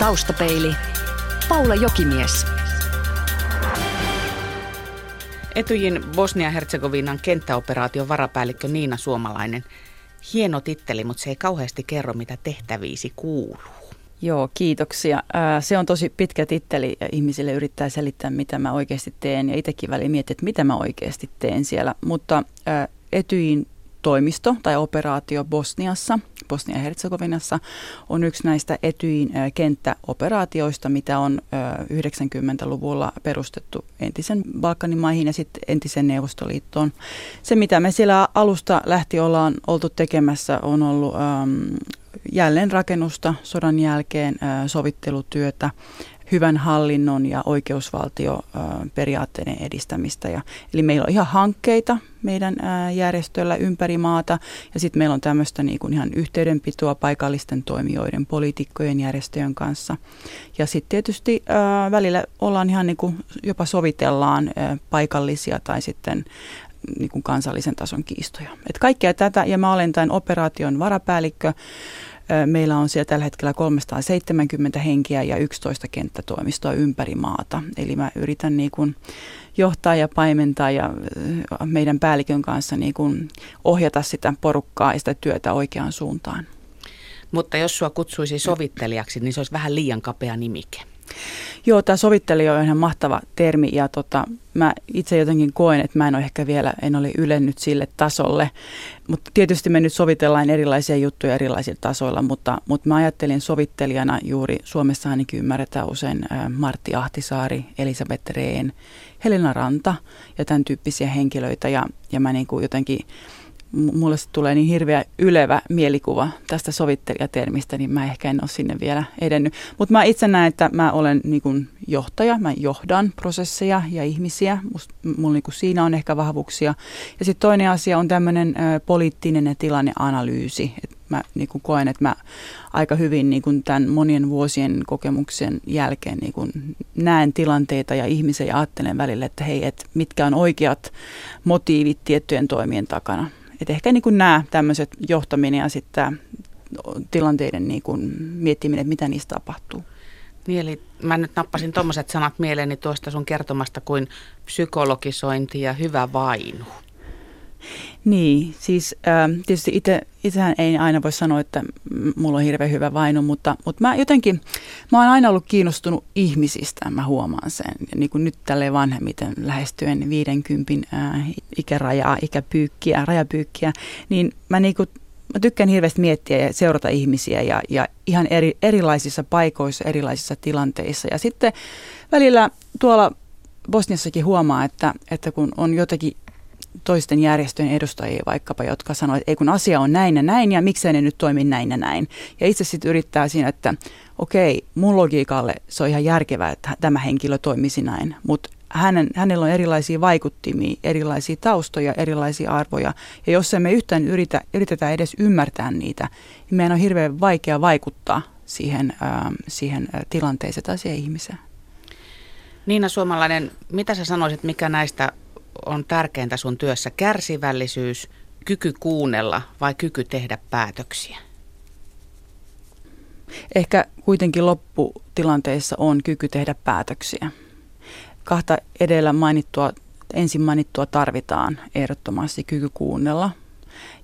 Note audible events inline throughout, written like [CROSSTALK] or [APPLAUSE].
Taustapeili. Paula Jokimies. Etyjin Bosnia-Herzegovinan kenttäoperaation varapäällikkö Niina Suomalainen. Hieno titteli, mutta se ei kauheasti kerro, mitä tehtäviisi kuuluu. Joo, kiitoksia. Se on tosi pitkä titteli ja ihmisille yrittää selittää, mitä mä oikeasti teen. Ja itsekin väliin miettiä, että mitä mä oikeasti teen siellä. Mutta Etyin toimisto tai operaatio Bosniassa, Bosnia-Herzegovinassa, on yksi näistä Etyin kenttäoperaatioista, mitä on 90-luvulla perustettu entisen Balkanin maihin ja sitten entisen Neuvostoliittoon. Se, mitä me siellä alusta lähti ollaan oltu tekemässä, on ollut jälleenrakennusta sodan jälkeen, sovittelutyötä, hyvän hallinnon ja oikeusvaltioperiaatteiden edistämistä. Ja, eli meillä on ihan hankkeita meidän järjestöllä ympäri maata ja sitten meillä on tämmöistä niin kuin ihan yhteydenpitoa paikallisten toimijoiden, poliitikkojen, järjestöjen kanssa. Ja sitten tietysti ää, välillä ollaan ihan niin kuin jopa sovitellaan ää, paikallisia tai sitten niin kuin kansallisen tason kiistoja. Et kaikkea tätä, ja mä olen tämän operaation varapäällikkö. Meillä on siellä tällä hetkellä 370 henkiä ja 11 kenttätoimistoa ympäri maata. Eli mä yritän niin kuin johtaa ja paimentaa ja meidän päällikön kanssa niin kuin ohjata sitä porukkaa ja sitä työtä oikeaan suuntaan. Mutta jos sua kutsuisi sovittelijaksi, niin se olisi vähän liian kapea nimike. Joo, tämä sovittelija on ihan mahtava termi ja tota, mä itse jotenkin koen, että mä en ole ehkä vielä, en ole ylennyt sille tasolle. Mutta tietysti me nyt sovitellaan erilaisia juttuja erilaisilla tasoilla, mutta, mutta mä ajattelin sovittelijana juuri Suomessa ainakin ymmärretään usein Martti Ahtisaari, Elisabeth Rehn, Helena Ranta ja tämän tyyppisiä henkilöitä ja, ja mä niin kuin jotenkin mulle tulee niin hirveä ylevä mielikuva tästä sovittelijatermistä, niin mä ehkä en ole sinne vielä edennyt. Mutta mä itse näen, että mä olen niin kuin johtaja, mä johdan prosesseja ja ihmisiä. Mulla niin siinä on ehkä vahvuuksia. Ja sitten toinen asia on tämmöinen poliittinen ja tilanneanalyysi. Et mä niin kuin koen, että mä aika hyvin niin kuin tämän monien vuosien kokemuksen jälkeen niin kuin näen tilanteita ja ihmisiä ja ajattelen välillä, että hei, et mitkä on oikeat motiivit tiettyjen toimien takana. Et ehkä niin nämä tämmöiset johtaminen ja sitten tilanteiden niin kuin miettiminen, että mitä niistä tapahtuu. Niin, eli mä nyt nappasin tuommoiset sanat mieleeni tuosta sun kertomasta kuin psykologisointi ja hyvä vainu. Niin, siis äh, tietysti itse, itsehän ei aina voi sanoa, että mulla on hirveän hyvä vainu, mutta, mutta mä jotenkin, mä oon aina ollut kiinnostunut ihmisistä, mä huomaan sen. Ja niin kuin nyt tälleen vanhemmiten lähestyen 50 äh, ikärajaa, ikäpyykkiä, rajapyykkiä, niin mä niin kuin, mä tykkään hirveästi miettiä ja seurata ihmisiä ja, ja ihan eri, erilaisissa paikoissa, erilaisissa tilanteissa. Ja sitten välillä tuolla Bosniassakin huomaa, että, että kun on jotakin toisten järjestöjen edustajia vaikkapa, jotka sanoo, että ei kun asia on näin ja näin ja miksei ne nyt toimi näin ja näin. Ja itse sitten yrittää siinä, että okei, mun logiikalle se on ihan järkevää, että tämä henkilö toimisi näin, mutta hänen, hänellä on erilaisia vaikuttimia, erilaisia taustoja, erilaisia arvoja. Ja jos emme yhtään yritä, yritetä edes ymmärtää niitä, niin meidän on hirveän vaikea vaikuttaa siihen, äh, siihen tilanteeseen tai siihen ihmiseen. Niina Suomalainen, mitä sä sanoisit, mikä näistä on tärkeintä sun työssä? Kärsivällisyys, kyky kuunnella vai kyky tehdä päätöksiä? Ehkä kuitenkin lopputilanteessa on kyky tehdä päätöksiä. Kahta edellä mainittua, ensin mainittua tarvitaan ehdottomasti kyky kuunnella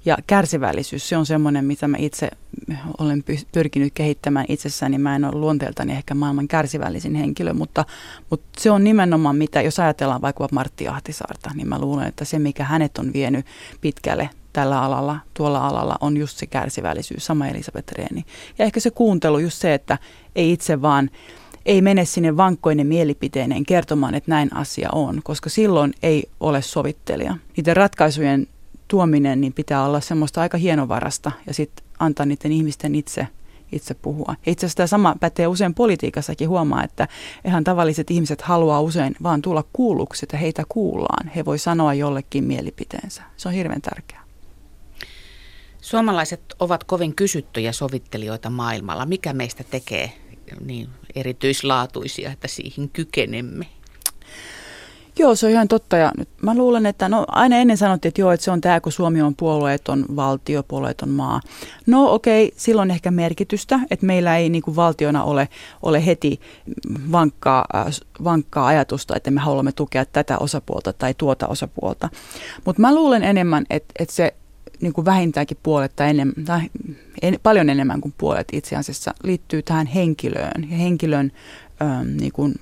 ja kärsivällisyys, se on semmoinen, mitä mä itse olen pyrkinyt kehittämään itsessäni. Mä en ole luonteeltani ehkä maailman kärsivällisin henkilö, mutta, mutta se on nimenomaan mitä, jos ajatellaan vaikka Martti Ahtisaarta, niin mä luulen, että se mikä hänet on vienyt pitkälle tällä alalla, tuolla alalla on just se kärsivällisyys, sama Elisabeth Reeni. Ja ehkä se kuuntelu, just se, että ei itse vaan ei mene sinne vankkoinen mielipiteineen kertomaan, että näin asia on, koska silloin ei ole sovittelija. Niiden ratkaisujen tuominen niin pitää olla semmoista aika hienovarasta ja sitten antaa niiden ihmisten itse, itse puhua. Ja itse asiassa tämä sama pätee usein politiikassakin huomaa, että ihan tavalliset ihmiset haluaa usein vaan tulla kuulluksi, että heitä kuullaan. He voi sanoa jollekin mielipiteensä. Se on hirveän tärkeää. Suomalaiset ovat kovin kysyttyjä sovittelijoita maailmalla. Mikä meistä tekee niin erityislaatuisia, että siihen kykenemme? Joo, se on ihan totta. Ja nyt mä luulen, että no, aina ennen sanottiin, että joo, että se on tämä, kun Suomi on puolueeton valtio, puolueeton maa. No okei, okay, silloin ehkä merkitystä, että meillä ei niin kuin valtiona ole, ole heti vankkaa, äh, vankkaa ajatusta, että me haluamme tukea tätä osapuolta tai tuota osapuolta. Mutta mä luulen enemmän, että, että se niin kuin vähintäänkin puolet tai, enemmän, tai en, paljon enemmän kuin puolet itse asiassa liittyy tähän henkilöön ja henkilön ähm, niin kuin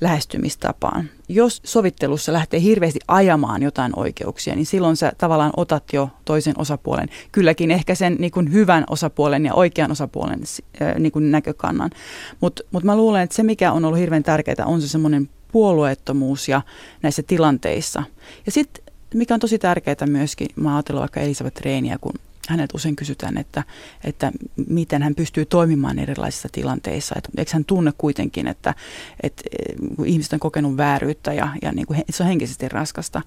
lähestymistapaan. Jos sovittelussa lähtee hirveästi ajamaan jotain oikeuksia, niin silloin sä tavallaan otat jo toisen osapuolen, kylläkin ehkä sen niin kuin hyvän osapuolen ja oikean osapuolen äh, niin kuin näkökannan. Mutta mut mä luulen, että se mikä on ollut hirveän tärkeää on se semmoinen puolueettomuus ja näissä tilanteissa. Ja sitten mikä on tosi tärkeää myöskin, mä ajattelen vaikka Elisabeth Reiniä, kun hänet usein kysytään, että, että miten hän pystyy toimimaan erilaisissa tilanteissa. Että eikö hän tunne kuitenkin, että, että ihmiset on kokenut vääryyttä ja, ja niin kuin se on henkisesti raskasta.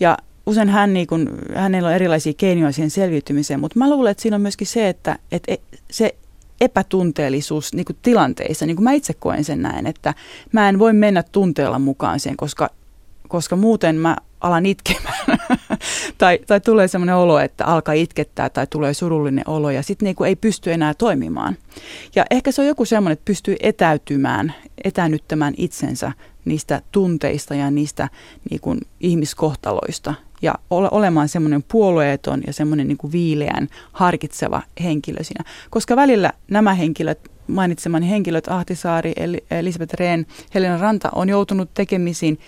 Ja usein hän, niin kuin, hänellä on erilaisia keinoja siihen selviytymiseen, mutta mä luulen, että siinä on myöskin se, että, että se epätunteellisuus niin kuin tilanteissa, niin kuin mä itse koen sen näin, että mä en voi mennä tunteella mukaan siihen, koska, koska muuten mä alan itkemään. [LAUGHS] tai, tai tulee sellainen olo, että alkaa itkettää tai tulee surullinen olo ja sitten niinku ei pysty enää toimimaan. Ja ehkä se on joku semmoinen, että pystyy etäytymään, etänyttämään itsensä niistä tunteista ja niistä niinku ihmiskohtaloista ja ole, olemaan semmoinen puolueeton ja semmoinen niinku viileän, harkitseva henkilö siinä. Koska välillä nämä henkilöt, mainitsemani henkilöt, Ahtisaari, Elisabeth Rehn, Helena Ranta, on joutunut tekemisiin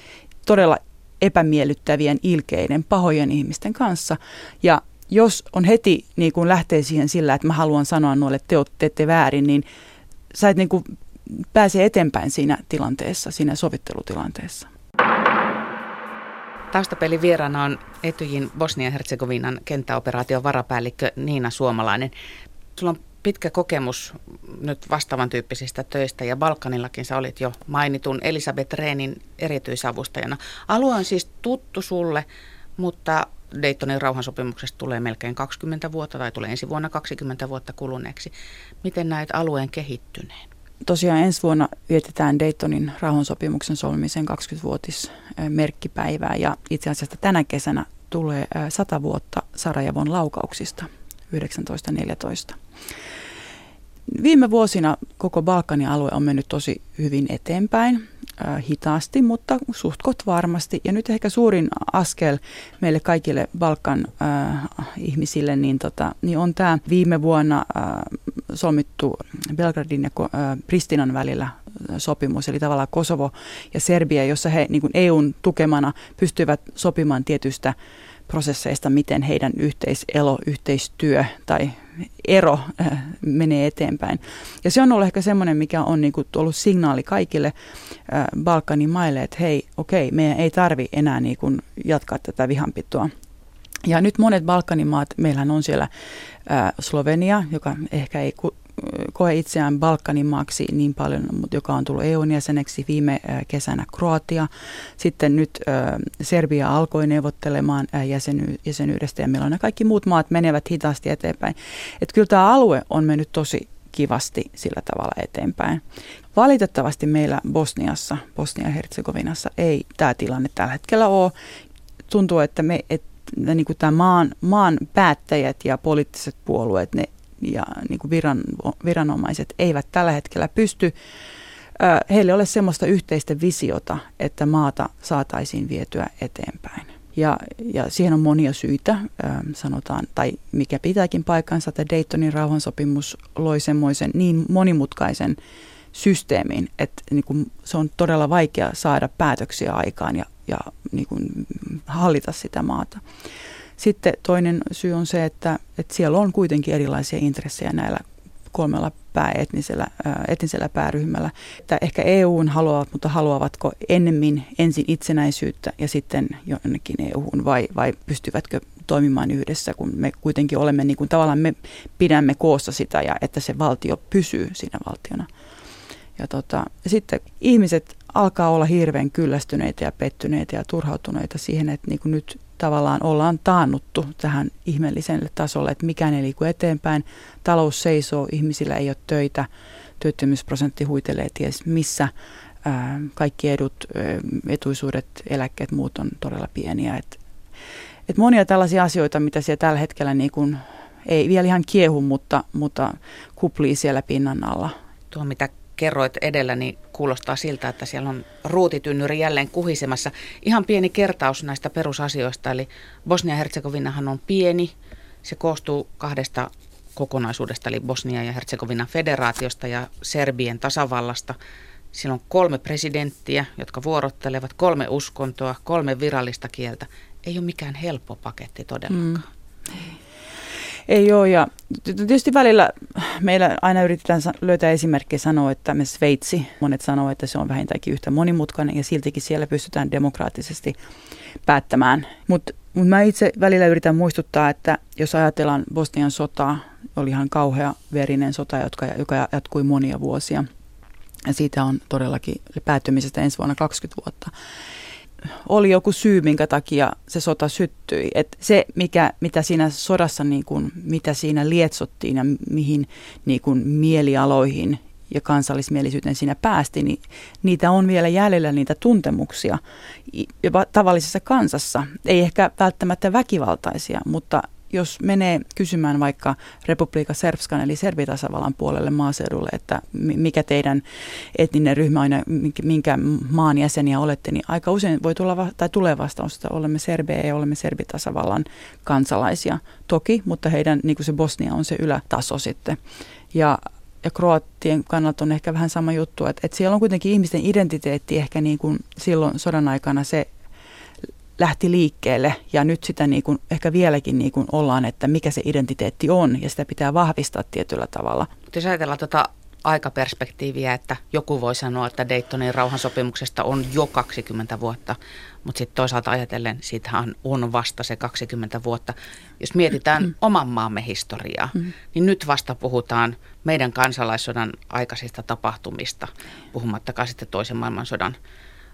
todella epämiellyttävien, ilkeiden, pahojen ihmisten kanssa. Ja jos on heti niin kuin lähtee siihen sillä, että mä haluan sanoa noille, että te teette väärin, niin sä et niin kuin pääse eteenpäin siinä tilanteessa, siinä sovittelutilanteessa. Taustapelin vieraana on Etyjin Bosnia-Herzegovinan kenttäoperaation varapäällikkö Niina Suomalainen. Sulla on pitkä kokemus nyt vastaavan tyyppisistä töistä ja Balkanillakin sä olit jo mainitun Elisabeth Reenin erityisavustajana. Alue on siis tuttu sulle, mutta Daytonin rauhansopimuksesta tulee melkein 20 vuotta tai tulee ensi vuonna 20 vuotta kuluneeksi. Miten näet alueen kehittyneen? Tosiaan ensi vuonna vietetään Daytonin rauhansopimuksen solmisen 20-vuotis merkkipäivää ja itse asiassa tänä kesänä tulee 100 vuotta Sarajavon laukauksista 1914. Viime vuosina koko Balkanin alue on mennyt tosi hyvin eteenpäin, äh, hitaasti, mutta suhtkot varmasti. Ja nyt ehkä suurin askel meille kaikille Balkan äh, ihmisille niin tota, niin on tämä viime vuonna äh, solmittu Belgradin ja äh, Pristinan välillä äh, sopimus, eli tavallaan Kosovo ja Serbia, jossa he niin EUn tukemana pystyvät sopimaan tietystä prosesseista, miten heidän yhteiselo, yhteistyö tai ero äh, menee eteenpäin. Ja se on ollut ehkä semmoinen, mikä on niin kuin, ollut signaali kaikille äh, Balkanin maille, että hei, okei, meidän ei tarvi enää niin kuin, jatkaa tätä vihanpitoa. Ja nyt monet Balkanin maat, meillähän on siellä äh, Slovenia, joka ehkä ei koe itseään Balkanin maaksi niin paljon, mutta joka on tullut EUn jäseneksi viime kesänä Kroatia. Sitten nyt Serbia alkoi neuvottelemaan jäseny- jäsenyydestä ja meillä on kaikki muut maat menevät hitaasti eteenpäin. Että kyllä tämä alue on mennyt tosi kivasti sillä tavalla eteenpäin. Valitettavasti meillä Bosniassa, Bosnia-Herzegovinassa ei tämä tilanne tällä hetkellä ole. Tuntuu, että me, et, niin kuin tämä maan, maan päättäjät ja poliittiset puolueet, ne ja niin kuin viran, viranomaiset eivät tällä hetkellä pysty, heille ole semmoista yhteistä visiota, että maata saataisiin vietyä eteenpäin. Ja, ja siihen on monia syitä, sanotaan, tai mikä pitääkin paikkansa, että Daytonin rauhansopimus loi semmoisen niin monimutkaisen systeemin, että niin kuin se on todella vaikea saada päätöksiä aikaan ja, ja niin kuin hallita sitä maata. Sitten toinen syy on se, että, että siellä on kuitenkin erilaisia intressejä näillä kolmella pääetnisellä etnisellä pääryhmällä. Että ehkä EUn haluavat, mutta haluavatko ennemmin ensin itsenäisyyttä ja sitten jonnekin EUhun vai, vai pystyvätkö toimimaan yhdessä, kun me kuitenkin olemme niin kuin tavallaan me pidämme koossa sitä ja että se valtio pysyy siinä valtiona. Ja tota, sitten ihmiset alkaa olla hirveän kyllästyneitä ja pettyneitä ja turhautuneita siihen, että niin kuin nyt tavallaan ollaan taannuttu tähän ihmeelliselle tasolle, että mikään ei liiku eteenpäin, talous seisoo, ihmisillä ei ole töitä, työttömyysprosentti huitelee ties missä, kaikki edut, etuisuudet, eläkkeet, muut on todella pieniä. Et, et monia tällaisia asioita, mitä siellä tällä hetkellä niin kun, ei vielä ihan kiehu, mutta, mutta kuplii siellä pinnan alla. Tuo, mitä kerroit edellä, niin kuulostaa siltä, että siellä on ruutitynnyri jälleen kuhisemassa. Ihan pieni kertaus näistä perusasioista, eli Bosnia-Herzegovinahan on pieni. Se koostuu kahdesta kokonaisuudesta, eli Bosnia ja Herzegovinan federaatiosta ja Serbien tasavallasta. Siinä on kolme presidenttiä, jotka vuorottelevat, kolme uskontoa, kolme virallista kieltä. Ei ole mikään helppo paketti todellakaan. Mm. Ei ole ja tietysti välillä meillä aina yritetään löytää esimerkkejä sanoa, että me Sveitsi, monet sanoo, että se on vähintäänkin yhtä monimutkainen ja siltikin siellä pystytään demokraattisesti päättämään. Mutta mut mä itse välillä yritän muistuttaa, että jos ajatellaan Bosnian sotaa, oli ihan kauhea verinen sota, joka, joka jatkui monia vuosia. Ja siitä on todellakin päättymisestä ensi vuonna 20 vuotta oli joku syy, minkä takia se sota syttyi. Et se, mikä, mitä siinä sodassa, niin kun, mitä siinä lietsottiin ja mihin niin kun, mielialoihin ja kansallismielisyyteen siinä päästi, niin niitä on vielä jäljellä niitä tuntemuksia jopa tavallisessa kansassa. Ei ehkä välttämättä väkivaltaisia, mutta jos menee kysymään vaikka Republika Serbskan eli Serbitasavallan puolelle maaseudulle, että mikä teidän etninen ryhmä ja minkä maan jäseniä olette, niin aika usein voi tulla tai tulee vastaus, että olemme Serbeä ja olemme Serbitasavallan kansalaisia. Toki, mutta heidän niin kuin se Bosnia on se ylätaso sitten. Ja ja kroattien kannalta on ehkä vähän sama juttu, että, että siellä on kuitenkin ihmisten identiteetti ehkä niin kuin silloin sodan aikana se lähti liikkeelle ja nyt sitä niin kuin, ehkä vieläkin niin kuin ollaan, että mikä se identiteetti on ja sitä pitää vahvistaa tietyllä tavalla. Jos ajatellaan tuota aikaperspektiiviä, että joku voi sanoa, että Daytonin rauhansopimuksesta on jo 20 vuotta, mutta sitten toisaalta ajatellen siitähän on vasta se 20 vuotta. Jos mietitään mm. oman maamme historiaa, mm. niin nyt vasta puhutaan meidän kansalaissodan aikaisista tapahtumista, puhumattakaan sitten toisen maailmansodan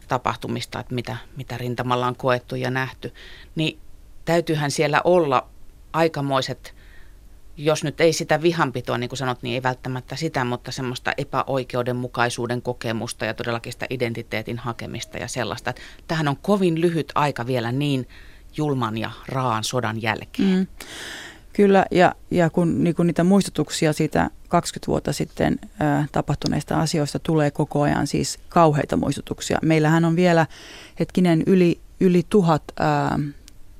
tapahtumista, että mitä, mitä rintamalla on koettu ja nähty, niin täytyyhän siellä olla aikamoiset, jos nyt ei sitä vihanpitoa, niin kuin sanot, niin ei välttämättä sitä, mutta semmoista epäoikeudenmukaisuuden kokemusta ja todellakin sitä identiteetin hakemista ja sellaista. Tähän on kovin lyhyt aika vielä niin julman ja raan sodan jälkeen. Mm. Kyllä, ja, ja kun niin kun niitä muistutuksia siitä 20 vuotta sitten ä, tapahtuneista asioista tulee koko ajan siis kauheita muistutuksia. Meillähän on vielä hetkinen yli, yli tuhat ä,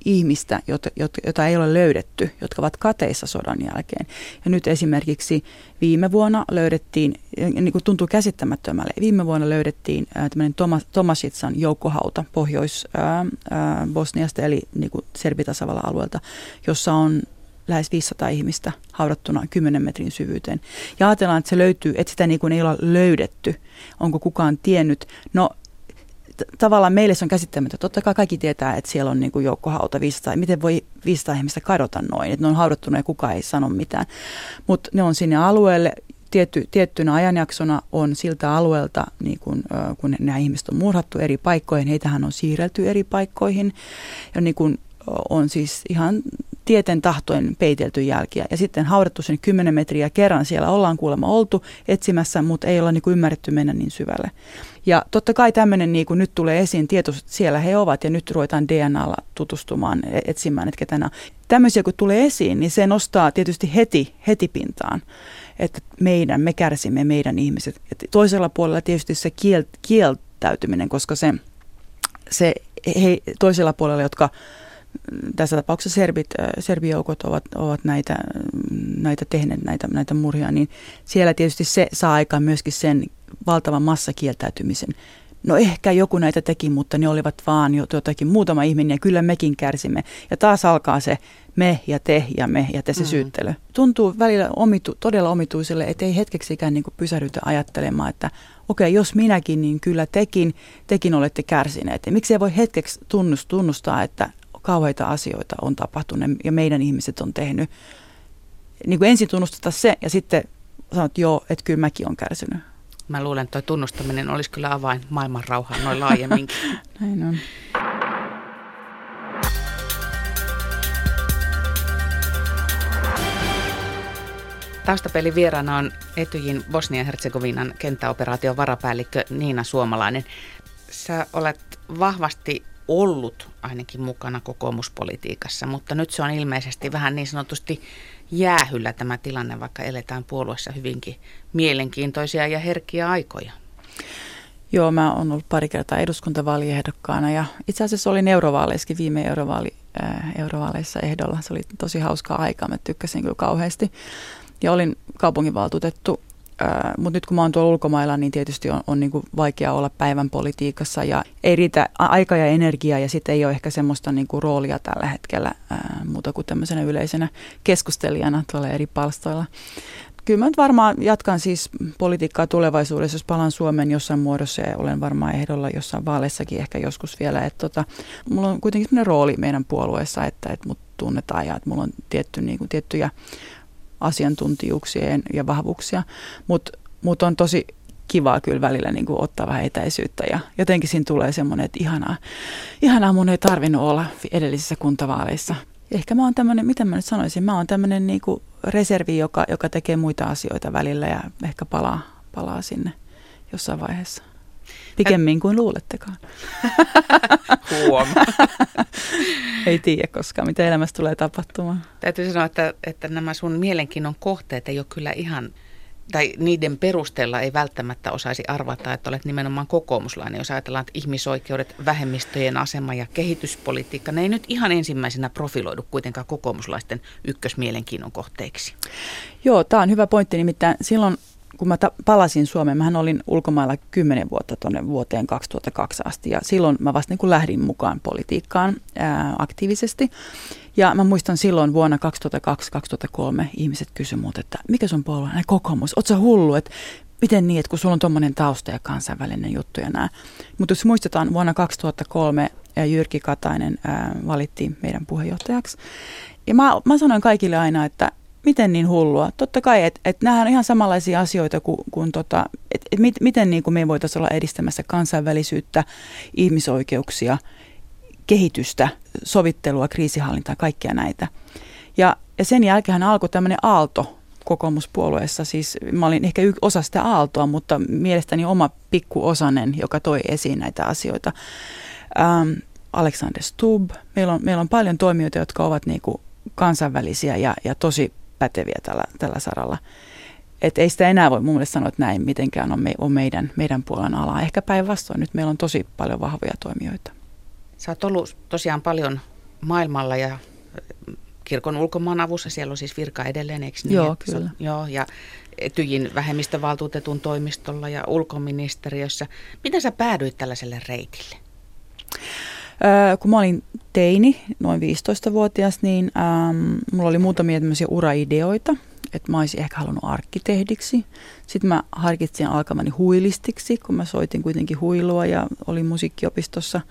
ihmistä, jota, jota ei ole löydetty, jotka ovat kateissa sodan jälkeen. Ja nyt esimerkiksi viime vuonna löydettiin, niin kuin tuntuu käsittämättömälle, viime vuonna löydettiin tämmöinen Tomas, Tomasitsan joukkohauta Pohjois-Bosniasta, eli niin kuin alueelta, jossa on lähes 500 ihmistä haudattuna 10 metrin syvyyteen. Ja ajatellaan, että se löytyy, että sitä niin kuin ei ole löydetty. Onko kukaan tiennyt? No tavallaan meille se on käsittämätöntä. Totta kai kaikki tietää, että siellä on niin kuin joukkohauta 500. Miten voi 500 ihmistä kadota noin? Että ne on haudattuna ja kukaan ei sano mitään. Mutta ne on sinne alueelle tietty, tiettynä ajanjaksona on siltä alueelta, niin kun, kun nämä ihmiset on murhattu eri paikkoihin, heitähän on siirrelty eri paikkoihin. Ja niin kun on siis ihan tieten tahtoen peitelty jälkiä. Ja sitten haudattu sen 10 metriä kerran siellä ollaan kuulemma oltu etsimässä, mutta ei olla niin ymmärretty mennä niin syvälle. Ja totta kai tämmöinen niin kuin nyt tulee esiin tieto, siellä he ovat ja nyt ruvetaan DNAlla tutustumaan, e- etsimään, että ketä Tämmöisiä kun tulee esiin, niin se nostaa tietysti heti, heti pintaan, että meidän, me kärsimme, meidän ihmiset. Et toisella puolella tietysti se kiel, kieltäytyminen, koska se, se he, toisella puolella, jotka tässä tapauksessa serbit, serbijoukot ovat, ovat näitä, näitä tehneet, näitä, näitä murhia, niin siellä tietysti se saa aikaan myöskin sen valtavan massakieltäytymisen. No ehkä joku näitä teki, mutta ne olivat vaan jotakin muutama ihminen ja kyllä mekin kärsimme. Ja taas alkaa se me ja te ja me ja te se mm. syyttely. Tuntuu välillä omitu, todella omituiselle, että ei hetkeksikään niin pysähdytä ajattelemaan, että okei, okay, jos minäkin, niin kyllä tekin, tekin olette kärsineet. Ja miksi ei voi hetkeksi tunnustaa, että kauheita asioita on tapahtunut ja meidän ihmiset on tehnyt. Niin kuin ensin tunnusteta se ja sitten sanot, joo, että kyllä mäkin on kärsinyt. Mä luulen, että tuo tunnustaminen olisi kyllä avain maailman rauhaan noin laajemminkin. [LAUGHS] Näin on. Taustapelin vieraana on Etyjin Bosnia-Herzegovinan kenttäoperaation varapäällikkö Niina Suomalainen. Sä olet vahvasti ollut ainakin mukana kokoomuspolitiikassa, mutta nyt se on ilmeisesti vähän niin sanotusti jäähyllä tämä tilanne, vaikka eletään puolueessa hyvinkin mielenkiintoisia ja herkkiä aikoja. Joo, mä oon ollut pari kertaa eduskuntavaaliehdokkaana ja itse asiassa olin eurovaaleissakin viime eurovaali, äh, eurovaaleissa ehdolla. Se oli tosi hauskaa aikaa, mä tykkäsin kyllä kauheasti. Ja olin kaupunginvaltuutettu mutta nyt kun mä oon tuolla ulkomailla, niin tietysti on, on niin kuin vaikea olla päivän politiikassa ja ei riitä aika ja energia ja sitten ei ole ehkä semmoista niin kuin roolia tällä hetkellä ää, muuta kuin tämmöisenä yleisenä keskustelijana tuolla eri palstoilla. Kyllä mä nyt varmaan jatkan siis politiikkaa tulevaisuudessa, jos palaan Suomeen jossain muodossa ja olen varmaan ehdolla jossain vaaleissakin ehkä joskus vielä. Että tota, mulla on kuitenkin sellainen rooli meidän puolueessa, että, että mut tunnetaan ja että mulla on tietty, niin kuin, tiettyjä asiantuntijuuksia ja vahvuuksia, mutta mut on tosi kivaa kyllä välillä niin kuin ottaa vähän etäisyyttä ja jotenkin siinä tulee semmoinen, että ihanaa, ihanaa mun ei tarvinnut olla edellisissä kuntavaaleissa. Ehkä mä oon tämmöinen, mitä mä nyt sanoisin, mä oon tämmöinen niin kuin reservi, joka, joka tekee muita asioita välillä ja ehkä palaa, palaa sinne jossain vaiheessa. Pikemmin kuin luulettekaan. [LAUGHS] Huom. [LAUGHS] ei tiedä koskaan, mitä elämässä tulee tapahtumaan. Täytyy sanoa, että, että nämä sun mielenkiinnon kohteet ei ole kyllä ihan, tai niiden perusteella ei välttämättä osaisi arvata, että olet nimenomaan kokoomuslainen. Jos ajatellaan, että ihmisoikeudet, vähemmistöjen asema ja kehityspolitiikka, ne ei nyt ihan ensimmäisenä profiloidu kuitenkaan kokoomuslaisten ykkösmielenkiinnon kohteiksi. Joo, tämä on hyvä pointti. Nimittäin silloin kun mä ta- palasin Suomeen, mä olin ulkomailla kymmenen vuotta tuonne vuoteen 2002 asti ja silloin mä vasta niin kuin lähdin mukaan politiikkaan ää, aktiivisesti. Ja mä muistan silloin vuonna 2002-2003 ihmiset kysyivät multa, että mikä sun puolue on? Kokoomus, oot sä hullu, että miten niin, että kun sulla on tuommoinen tausta ja kansainvälinen juttu ja nää. Mutta jos muistetaan, vuonna 2003 Jyrki Katainen ää, valittiin meidän puheenjohtajaksi. Ja mä, mä sanoin kaikille aina, että miten niin hullua? Totta kai, että et nämä on ihan samanlaisia asioita kuin, kuin tota, että et mit, miten niin kuin me voitaisiin olla edistämässä kansainvälisyyttä, ihmisoikeuksia, kehitystä, sovittelua, kriisihallintaa, kaikkia näitä. Ja, ja sen jälkeen alkoi tämmöinen aalto kokoomuspuolueessa. Siis mä olin ehkä y- osa sitä aaltoa, mutta mielestäni oma pikkuosanen, joka toi esiin näitä asioita. Ähm, Alexander Stubb. Meillä on, meillä on paljon toimijoita, jotka ovat niin kuin kansainvälisiä ja, ja tosi päteviä tällä, tällä saralla. Et ei sitä enää voi mun mielestä sanoa, että näin mitenkään on, me, on meidän, meidän puolen ala. Ehkä päinvastoin, nyt meillä on tosi paljon vahvoja toimijoita. Sä oot ollut tosiaan paljon maailmalla ja kirkon ulkomaan avussa, siellä on siis virka edelleen, eikö niin? Joo, kyllä. Sä, joo, ja Etyjin vähemmistövaltuutetun toimistolla ja ulkoministeriössä. Miten sä päädyit tällaiselle reitille? Kun mä olin teini, noin 15-vuotias, niin ähm, mulla oli muutamia tämmöisiä uraideoita, että mä olisin ehkä halunnut arkkitehdiksi. Sitten mä harkitsin alkamani huilistiksi, kun mä soitin kuitenkin huilua ja olin musiikkiopistossa.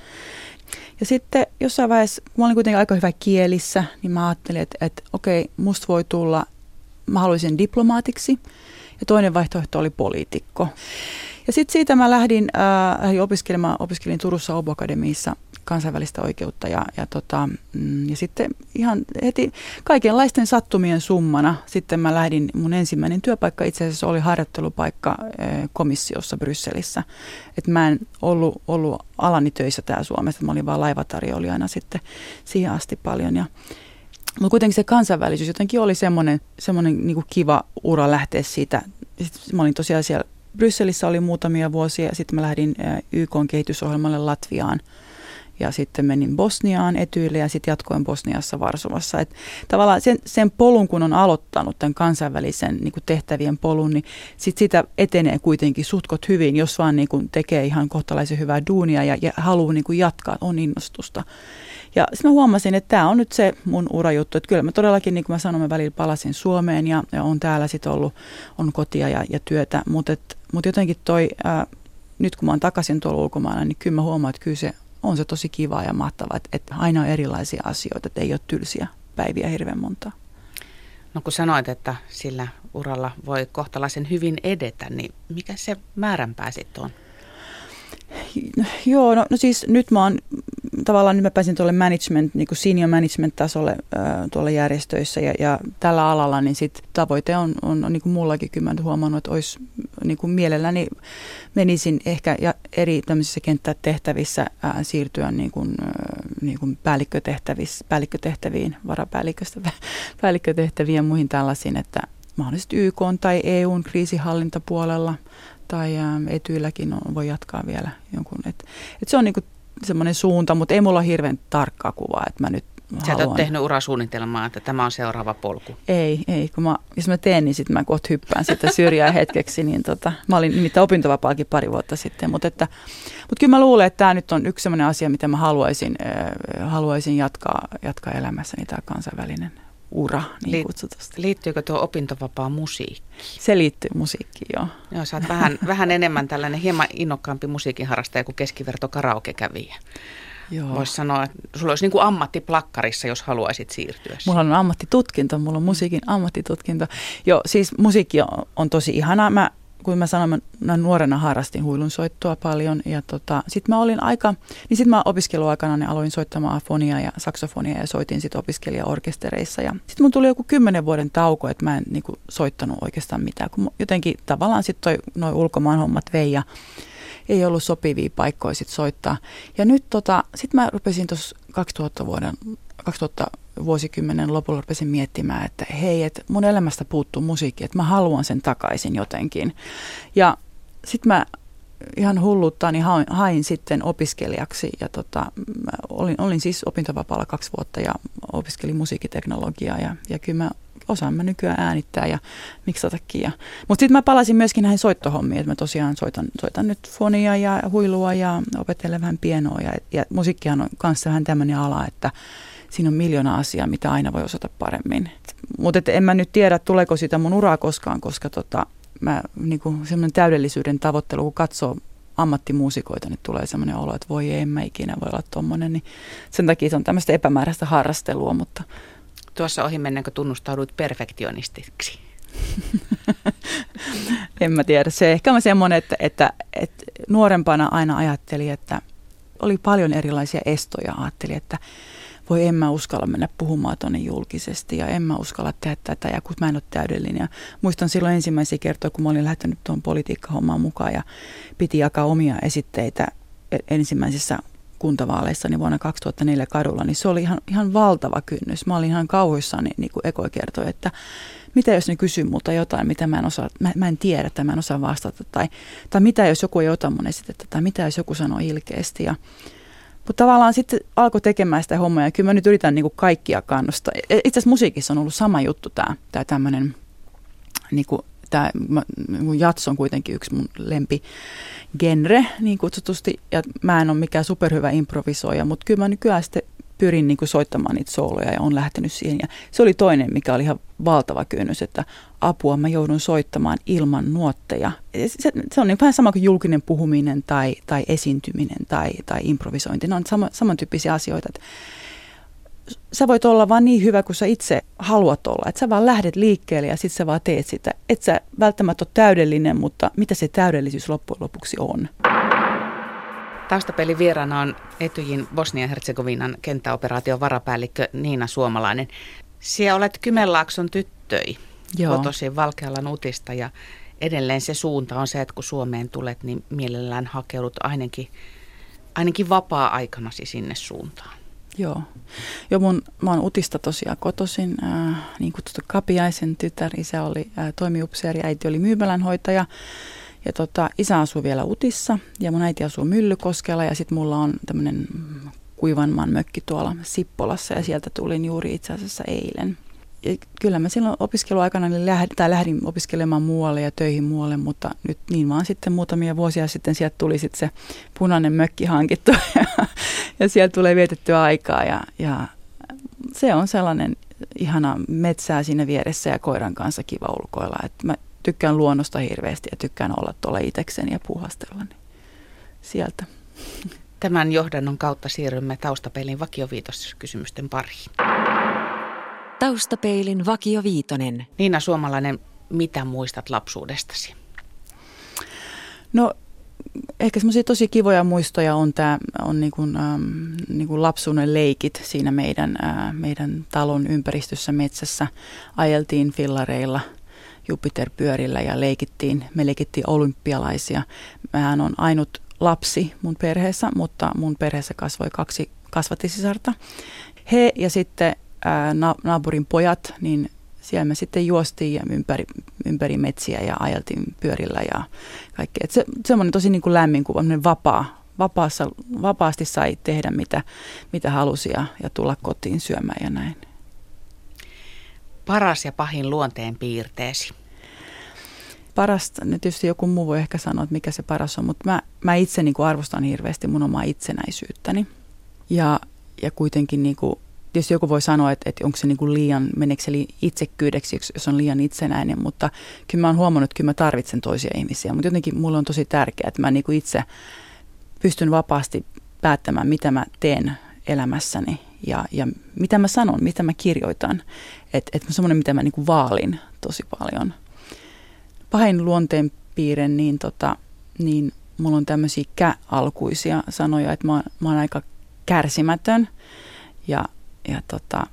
Ja sitten jossain vaiheessa, kun mä olin kuitenkin aika hyvä kielissä, niin mä ajattelin, että, että okei, musta voi tulla, mä haluaisin diplomaatiksi. Ja toinen vaihtoehto oli poliitikko. Ja sitten siitä mä lähdin, äh, lähdin opiskelemaan, opiskelin Turussa Obo Akademiissa kansainvälistä oikeutta ja, ja, tota, mm, ja sitten ihan heti kaikenlaisten sattumien summana sitten mä lähdin, mun ensimmäinen työpaikka itse asiassa oli harjoittelupaikka eh, komissiossa Brysselissä. Että mä en ollut, ollut alani töissä täällä Suomessa, mä olin vaan laivatarjoilijana sitten siihen asti paljon ja mutta kuitenkin se kansainvälisyys jotenkin oli semmoinen, semmoinen niin kiva ura lähteä siitä. Sitten mä olin tosiaan siellä Brysselissä oli muutamia vuosia sitten mä lähdin eh, YK kehitysohjelmalle Latviaan – ja sitten menin Bosniaan etyille ja sitten jatkoin Bosniassa Varsovassa. Et tavallaan sen, sen polun, kun on aloittanut tämän kansainvälisen niin tehtävien polun, niin sit sitä etenee kuitenkin sutkot hyvin, jos vaan niin kuin tekee ihan kohtalaisen hyvää duunia ja, ja haluaa niin kuin jatkaa, on innostusta. Ja sitten huomasin, että tämä on nyt se mun urajuttu, että kyllä mä todellakin, niin kuin mä sanoin, mä välillä palasin Suomeen ja, ja on täällä sitten ollut, on kotia ja, ja työtä, mutta mut jotenkin toi, ää, nyt kun mä oon takaisin tuolla ulkomailla, niin kyllä mä huomaan, että kyllä se on se tosi kiva ja mahtavaa, että, että aina on erilaisia asioita, että ei ole tylsiä päiviä hirveän monta. No kun sanoit, että sillä uralla voi kohtalaisen hyvin edetä, niin mikä se määränpää sitten on? Joo, no, no siis nyt mä oon tavallaan nyt mä pääsin tuolle management, niin kuin senior management-tasolle ää, tuolla järjestöissä ja, ja tällä alalla, niin sit tavoite on, on, on niin kuin mullakin kyllä mä huomannut, että olisi niin kuin mielelläni menisin ehkä ja eri tämmöisissä kenttätehtävissä ää, siirtyä niin kuin, ää, niin kuin päällikkötehtäviin, varapäälliköstä päällikkötehtäviin ja muihin tällaisiin, että mahdollisesti YK tai EUn kriisihallintapuolella tai etyilläkin on, voi jatkaa vielä jonkun. Et, et se on niinku semmoinen suunta, mutta ei mulla ole hirveän tarkkaa kuvaa, että mä nyt Sä et ole tehnyt urasuunnitelmaa, että tämä on seuraava polku. Ei, ei. Kun mä, jos mä teen, niin sitten mä kohta hyppään sitä syrjää hetkeksi. Niin tota, mä olin nimittäin opintovapaakin pari vuotta sitten. Mutta, että, mutta kyllä mä luulen, että tämä nyt on yksi sellainen asia, mitä mä haluaisin, äh, haluaisin jatkaa, jatkaa elämässäni, tämä kansainvälinen ura niin kutsutusti. Liittyykö tuo opintovapaa musiikki? Se liittyy musiikkiin, joo. Joo, sä oot vähän, [LAUGHS] vähän enemmän tällainen hieman innokkaampi musiikin harrastaja kuin keskiverto karaokekävijä. Joo. Voisi sanoa, että sulla olisi niin kuin ammatti plakkarissa, jos haluaisit siirtyä. Mulla on ammattitutkinto, mulla on musiikin ammattitutkinto. Joo, siis musiikki on, on tosi ihanaa. Mä kun mä sanoin, mä nuorena harrastin huilunsoittoa paljon ja tota, sitten mä olin aika, niin sitten mä opiskeluaikana niin aloin soittamaan afonia ja saksofonia ja soitin sitten opiskelijaorkestereissa ja sitten mun tuli joku kymmenen vuoden tauko, että mä en niinku soittanut oikeastaan mitään, kun jotenkin tavallaan sitten noin ulkomaan hommat vei ja ei ollut sopivia paikkoja sit soittaa. Ja nyt tota, sitten mä rupesin tuossa 2000 vuoden 2000 vuosikymmenen lopulla rupesin miettimään, että hei, että mun elämästä puuttuu musiikki, että mä haluan sen takaisin jotenkin. Ja sitten mä ihan hulluttaa, niin hain, hain sitten opiskelijaksi ja tota, olin, olin siis opintovapaalla kaksi vuotta ja opiskelin musiikiteknologiaa ja, ja kyllä mä osaan mä nykyään äänittää ja miksatakin. Mutta sitten mä palasin myöskin näihin soittohommiin, että mä tosiaan soitan, soitan nyt fonia ja huilua ja opettelen vähän pienoa ja, ja musiikkihan on kanssa vähän tämmöinen ala, että siinä on miljoona asiaa, mitä aina voi osata paremmin. Mutta en mä nyt tiedä, tuleeko sitä mun uraa koskaan, koska tota, mä, niinku, semmoinen täydellisyyden tavoittelu, kun katsoo ammattimuusikoita, niin tulee semmoinen olo, että voi en mä ikinä voi olla tommonen. Niin sen takia se on tämmöistä epämääräistä harrastelua, mutta... Tuossa ohi kun tunnustauduit perfektionistiksi. [LAUGHS] en mä tiedä. Se ehkä on semmoinen, että, että, että nuorempana aina ajattelin, että oli paljon erilaisia estoja. Ajattelin, että voi en mä uskalla mennä puhumaan tuonne julkisesti ja en mä uskalla tehdä tätä ja kun mä en ole täydellinen. Ja muistan silloin ensimmäisiä kertoja, kun mä olin lähtenyt tuon politiikkahommaan mukaan ja piti jakaa omia esitteitä e- ensimmäisissä kuntavaaleissa niin vuonna 2004 kadulla, niin se oli ihan, ihan valtava kynnys. Mä olin ihan kauhuissani, niin kuin Eko kertoi, että mitä jos ne kysyy multa jotain, mitä mä en, osaa, mä, mä en tiedä tai mä en osaa vastata, tai, tai mitä jos joku ei ota mun esitettä, tai mitä jos joku sanoo ilkeästi. Ja mutta tavallaan sitten alkoi tekemään sitä hommaa ja kyllä mä nyt yritän niinku kaikkia kannustaa. E, itse asiassa musiikissa on ollut sama juttu tämä tää tämmöinen, niinku, tämä jats on kuitenkin yksi mun lempi genre niin kutsutusti. Ja mä en ole mikään superhyvä improvisoija, mutta kyllä mä nykyään sitten pyrin niin kuin soittamaan niitä sooloja ja on lähtenyt siihen. Ja se oli toinen, mikä oli ihan valtava kynnys, että apua mä joudun soittamaan ilman nuotteja. Se, se on niin vähän sama kuin julkinen puhuminen tai, tai esiintyminen tai, tai improvisointi. Ne on sama, samantyyppisiä asioita. Että sä voit olla vaan niin hyvä kuin sä itse haluat olla. Että sä vaan lähdet liikkeelle ja sitten sä vaan teet sitä. Et sä välttämättä ole täydellinen, mutta mitä se täydellisyys loppujen lopuksi on? Taustapelin vieraana on Etyjin Bosnia-Herzegovinan kenttäoperaation varapäällikkö Niina Suomalainen. Siellä olet Kymenlaakson tyttöi, Joo. kotoisin Valkealan utista ja edelleen se suunta on se, että kun Suomeen tulet, niin mielellään hakeudut ainakin, ainakin vapaa-aikanasi sinne suuntaan. Joo. Joo, mun, mä oon Utista tosiaan kotoisin, äh, niin kutsuttu Kapiaisen tytär. Isä oli äh, toimiupseeri, äiti oli myymälänhoitaja. Ja tota, isä asuu vielä Utissa ja mun äiti asuu Myllykoskella ja sitten mulla on tämmöinen kuivanmaan mökki tuolla Sippolassa ja sieltä tulin juuri itse asiassa eilen. Ja kyllä mä silloin opiskeluaikana niin lähdin, tai lähdin opiskelemaan muualle ja töihin muualle, mutta nyt niin vaan sitten muutamia vuosia sitten sieltä tuli sitten se punainen mökki hankittu [LAUGHS] ja, ja sieltä tulee vietettyä aikaa ja, ja se on sellainen ihana metsää siinä vieressä ja koiran kanssa kiva ulkoilla. että mä tykkään luonnosta hirveästi ja tykkään olla tuolla itsekseni ja puhastella. Niin sieltä. Tämän johdannon kautta siirrymme taustapeilin vakioviitoskysymysten pariin. Taustapeilin vakioviitonen. Niina Suomalainen, mitä muistat lapsuudestasi? No ehkä semmoisia tosi kivoja muistoja on tämä on niin kuin, ähm, niin kuin lapsuuden leikit siinä meidän, äh, meidän talon ympäristössä metsässä. Ajeltiin fillareilla Jupiter-pyörillä ja leikittiin, me leikittiin olympialaisia. Mähän on ainut lapsi mun perheessä, mutta mun perheessä kasvoi kaksi kasvatisisarta. He ja sitten ää, na- naapurin pojat, niin siellä me sitten juostiin ja ympäri, ympäri metsiä ja ajeltiin pyörillä ja kaikkea. Et se, semmoinen tosi niin kuin lämmin kuva, vapaa, vapaassa, vapaasti sai tehdä mitä, mitä halusi ja, ja tulla kotiin syömään ja näin. Paras ja pahin luonteen piirteesi? Parasta, nyt tietysti joku muu voi ehkä sanoa, että mikä se paras on, mutta mä, mä itse niin kuin arvostan hirveästi mun omaa itsenäisyyttäni. Ja, ja kuitenkin niin kuin tietysti joku voi sanoa, että, että onko se niin kuin liian, meneekö se itsekyydeksi, jos on liian itsenäinen, mutta kyllä mä oon huomannut, että kyllä mä tarvitsen toisia ihmisiä, mutta jotenkin mulle on tosi tärkeää, että mä niin kuin itse pystyn vapaasti päättämään, mitä mä teen elämässäni ja, ja mitä mä sanon, mitä mä kirjoitan. Että et semmoinen, mitä mä niin kuin vaalin tosi paljon. Pahin luonteenpiirre, niin, tota, niin mulla on tämmöisiä kä-alkuisia sanoja, että mä, mä oon aika kärsimätön ja ja tota,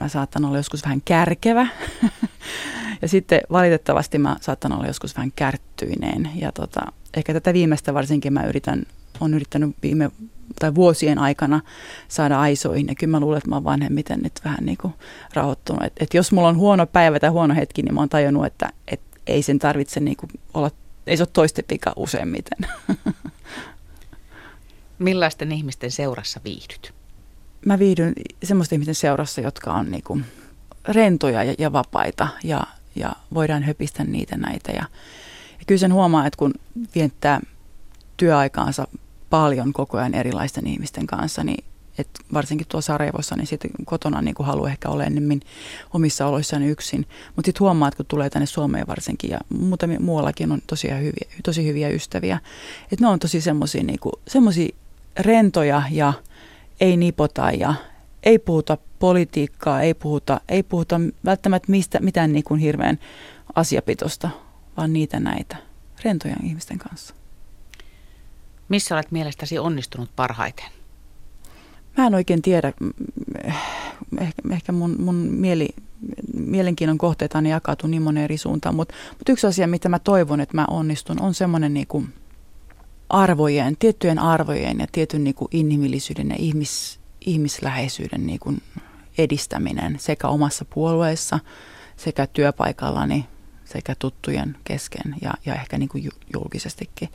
mä saatan olla joskus vähän kärkevä. [LAUGHS] ja sitten valitettavasti mä saatan olla joskus vähän kärttyineen. Ja tota, ehkä tätä viimeistä varsinkin mä yritän, on yrittänyt viime tai vuosien aikana saada aisoihin. Ja kyllä mä luulen, että mä oon vanhemmiten nyt vähän niin kuin rauhoittunut. Että et jos mulla on huono päivä tai huono hetki, niin mä oon tajunnut, että et ei sen tarvitse niin kuin olla, ei se ole toisten pika useimmiten. [LAUGHS] Millaisten ihmisten seurassa viihdyt? mä viihdyn semmoisten ihmisten seurassa, jotka on niinku rentoja ja, ja vapaita ja, ja voidaan höpistä niitä näitä. Ja, ja kyllä sen huomaa, että kun viettää työaikaansa paljon koko ajan erilaisten ihmisten kanssa, niin et varsinkin tuossa Sarajevossa, niin sitten kotona niin kuin haluaa ehkä olla enemmän omissa oloissaan yksin. Mutta sitten huomaa, että kun tulee tänne Suomeen varsinkin ja muutamia muuallakin on tosi hyviä, tosi hyviä ystäviä. Että ne on tosi semmoisia niin rentoja ja ei nipota ja ei puhuta politiikkaa, ei puhuta, ei puhuta välttämättä mistä, mitään niin kuin hirveän asiapitosta, vaan niitä näitä rentoja ihmisten kanssa. Missä olet mielestäsi onnistunut parhaiten? Mä en oikein tiedä. Ehkä, ehkä mun, mun mieli, mielenkiinnon kohteita on jakautu niin monen eri suuntaan, mutta, mutta yksi asia, mitä mä toivon, että mä onnistun, on semmoinen niin kuin – arvojen, tiettyjen arvojen ja tietyn niin kuin inhimillisyyden ja ihmis, ihmisläheisyyden niin kuin edistäminen sekä omassa puolueessa sekä työpaikallani sekä tuttujen kesken ja, ja ehkä niin kuin julkisestikin.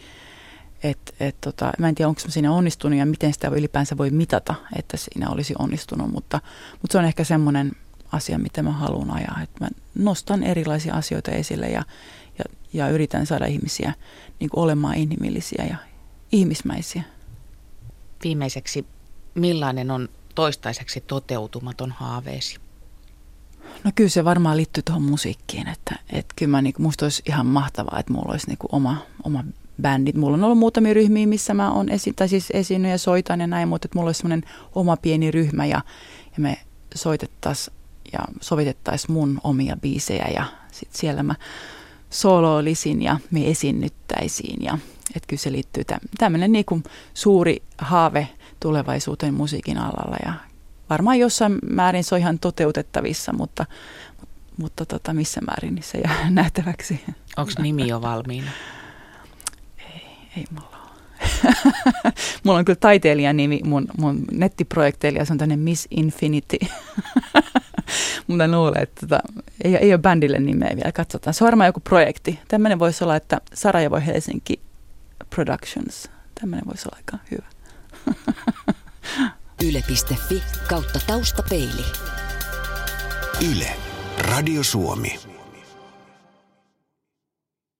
Et, et tota, mä en tiedä, onko siinä onnistunut ja miten sitä ylipäänsä voi mitata, että siinä olisi onnistunut, mutta, mutta se on ehkä semmoinen asia, mitä mä haluan ajaa. Että mä nostan erilaisia asioita esille ja, ja, ja yritän saada ihmisiä niin olemaan inhimillisiä ja ihmismäisiä. Viimeiseksi, millainen on toistaiseksi toteutumaton haaveesi? No kyllä se varmaan liittyy tuohon musiikkiin, että, että kyllä mä, niin, musta olisi ihan mahtavaa, että mulla olisi niin kuin oma, oma bändit. Mulla on ollut muutamia ryhmiä, missä mä oon esi- siis esiinnyt ja soitan ja näin, mutta mulla olisi semmoinen oma pieni ryhmä ja, ja me soitettaisiin ja sovitettaisiin mun omia biisejä ja sitten siellä mä soloilisin ja me esiinnyttäisiin. Ja, että kyllä se liittyy tä, tämmöinen niin suuri haave tulevaisuuteen musiikin alalla ja varmaan jossain määrin se on ihan toteutettavissa, mutta, mutta tota, missä määrin niin se jää [LAUGHS] nähtäväksi. Onko nimi jo valmiina? Ei, mulla ole. [LAUGHS] mulla on kyllä taiteilijan nimi mun, mun nettiprojekteilla, se on tämmöinen Miss Infinity. [LAUGHS] Mutta luulen, että tota, ei, ei ole bändille nimeä vielä. Katsotaan. Se on varmaan joku projekti. Tämmöinen voisi olla, että Sarajevo Helsinki Productions. Tämmöinen voisi olla aika hyvä. [LAUGHS] Yle.fi kautta taustapeili. Yle. Radio Suomi.